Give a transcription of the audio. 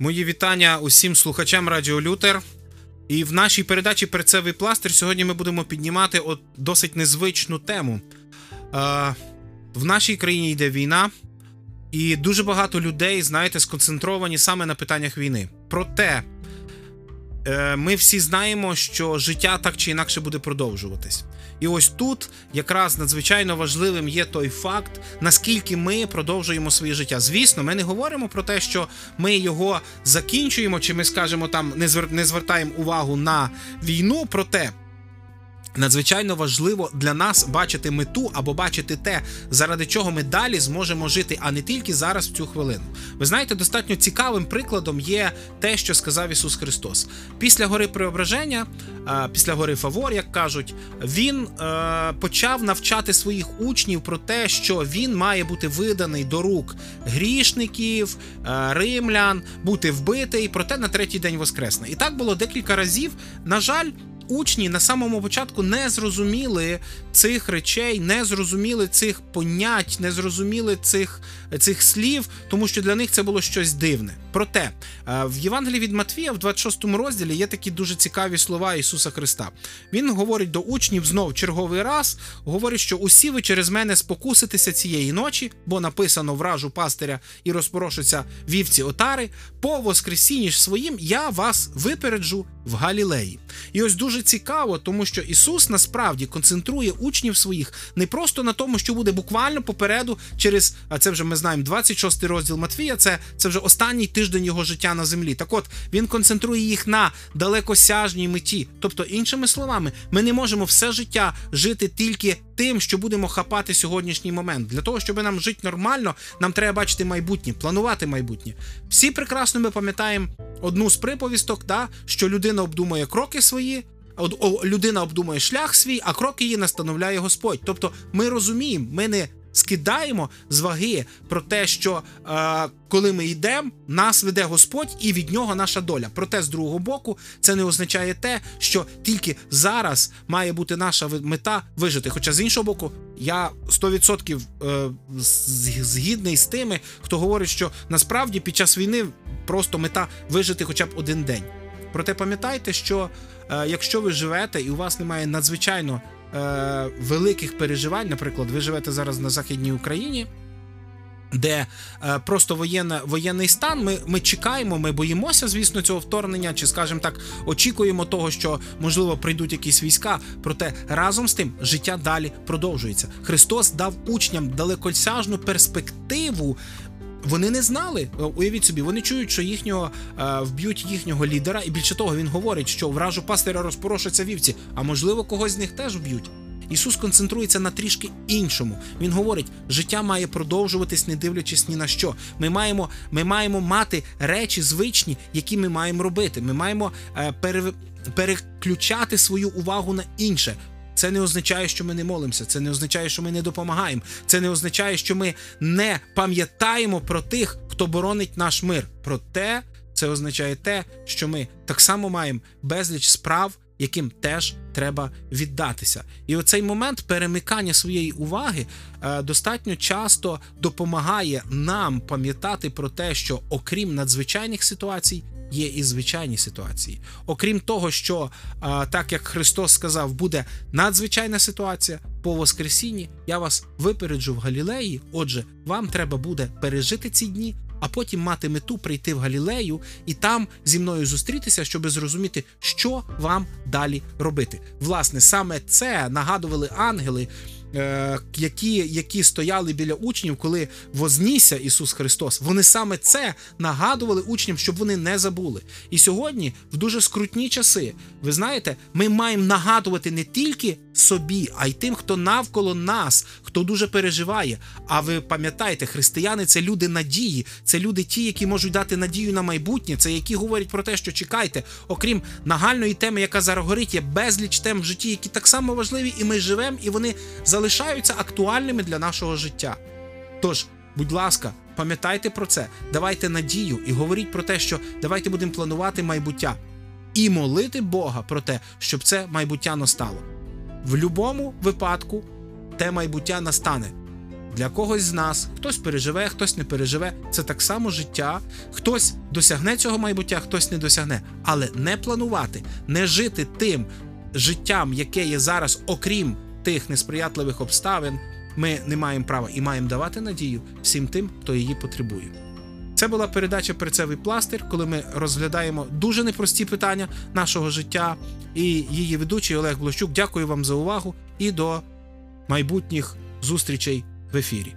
Мої вітання усім слухачам Радіо Лютер. І в нашій передачі Перцевий пластир сьогодні ми будемо піднімати от досить незвичну тему. Е, В нашій країні йде війна, і дуже багато людей, знаєте, сконцентровані саме на питаннях війни. Проте ми всі знаємо, що життя так чи інакше буде продовжуватись. І ось тут якраз надзвичайно важливим є той факт, наскільки ми продовжуємо своє життя. Звісно, ми не говоримо про те, що ми його закінчуємо, чи ми скажемо там не звер... звертаємо увагу на війну. Проте Надзвичайно важливо для нас бачити мету або бачити те, заради чого ми далі зможемо жити, а не тільки зараз в цю хвилину. Ви знаєте, достатньо цікавим прикладом є те, що сказав Ісус Христос. Після гори Преображення, після гори Фавор, як кажуть, він е, почав навчати своїх учнів про те, що він має бути виданий до рук грішників, е, римлян, бути вбитий, проте на третій день воскресне. І так було декілька разів. На жаль учні на самому початку не зрозуміли цих речей, не зрозуміли цих понять, не зрозуміли цих цих слів, тому що для них це було щось дивне. Проте е, в Євангелії від Матвія, в 26 розділі, є такі дуже цікаві слова Ісуса Христа. Він говорить до учнів знов черговий раз, говорить, що усі ви через мене спокуситеся цієї ночі, бо написано вражу пастиря і розпорошуться вівці отари. По воскресінні ж своїм я вас випереджу в Галілеї. І ось дуже цікаво, тому що Ісус насправді концентрує учнів своїх не просто на тому, що буде буквально попереду через, а це вже ми знаємо, 26 розділ Матвія, це, це вже останній тиждень його життя на землі. Так от він концентрує їх на далекосяжній меті. Тобто, іншими словами, ми не можемо все життя жити тільки тим, що будемо хапати сьогоднішній момент. Для того, щоб нам жити нормально, нам треба бачити майбутнє, планувати майбутнє. Всі прекрасно ми пам'ятаємо одну з приповісток, та, що людина обдумує кроки свої. Людина обдумує шлях свій, а кроки її настановляє Господь. Тобто ми розуміємо, ми не скидаємо з ваги про те, що е, коли ми йдемо, нас веде Господь і від нього наша доля. Проте, з другого боку, це не означає те, що тільки зараз має бути наша мета вижити. Хоча з іншого боку, я 100% е, згідний з тими, хто говорить, що насправді під час війни просто мета вижити хоча б один день. Проте пам'ятайте, що е, якщо ви живете і у вас немає надзвичайно е, великих переживань, наприклад, ви живете зараз на Західній Україні. Де е, просто воєнна, воєнний стан, ми ми чекаємо, ми боїмося, звісно, цього вторгнення, чи, скажімо так, очікуємо того, що можливо прийдуть якісь війська. Проте разом з тим життя далі продовжується. Христос дав учням далекосяжну перспективу вони не знали. Уявіть собі, вони чують, що їхнього е, вб'ють їхнього лідера, і більше того, він говорить, що вражу пастиря розпорошаться вівці, а можливо, когось з них теж вб'ють. Ісус концентрується на трішки іншому. Він говорить, життя має продовжуватись, не дивлячись ні на що. Ми маємо ми маємо мати речі звичні, які ми маємо робити. Ми маємо е, пере, переключати свою увагу на інше. Це не означає, що ми не молимося, це не означає, що ми не допомагаємо. Це не означає, що ми не пам'ятаємо про тих, хто боронить наш мир. Проте це означає те, що ми так само маємо безліч справ, яким теж треба віддатися. І оцей момент перемикання своєї уваги е, достатньо часто допомагає нам пам'ятати про те, що окрім надзвичайних ситуацій є і звичайні ситуації. Окрім того, що так як Христос сказав, буде надзвичайна ситуація по Воскресінні, я вас випереджу в Галілеї. Отже, вам треба буде пережити ці дні. А потім мати мету прийти в Галілею і там зі мною зустрітися, щоб зрозуміти, що вам далі робити. Власне, саме це нагадували ангели які які стояли біля учнів, коли вознісся Ісус Христос, вони саме це нагадували учням, щоб вони не забули. І сьогодні, в дуже скрутні часи, ви знаєте, ми маємо нагадувати не тільки собі, а й тим, хто навколо нас, хто дуже переживає. А ви пам'ятаєте, християни це люди надії, це люди, ті, які можуть дати надію на майбутнє, це які говорять про те, що чекайте, окрім нагальної теми, яка зараз горить, є безліч тем в житті, які так само важливі, і ми живемо, і вони залишаються актуальними для нашого життя. Тож, будь ласка, пам'ятайте про це, давайте надію і говоріть про те, що давайте будемо планувати майбуття і молити Бога про те, щоб це майбуття настало. В будь-якому випадку те майбуття настане. Для когось з нас хтось переживе, хтось не переживе. Це так само життя. Хтось досягне цього майбуття, хтось не досягне. Але не планувати, не жити тим життям, яке є зараз, окрім тих несприятливих обставин, ми не маємо права і маємо давати надію всім тим, хто її потребує. Це була передача Перцевий пластир, коли ми розглядаємо дуже непрості питання нашого життя. І її ведучий Олег Блощук. Дякую вам за увагу і до майбутніх зустрічей в ефірі.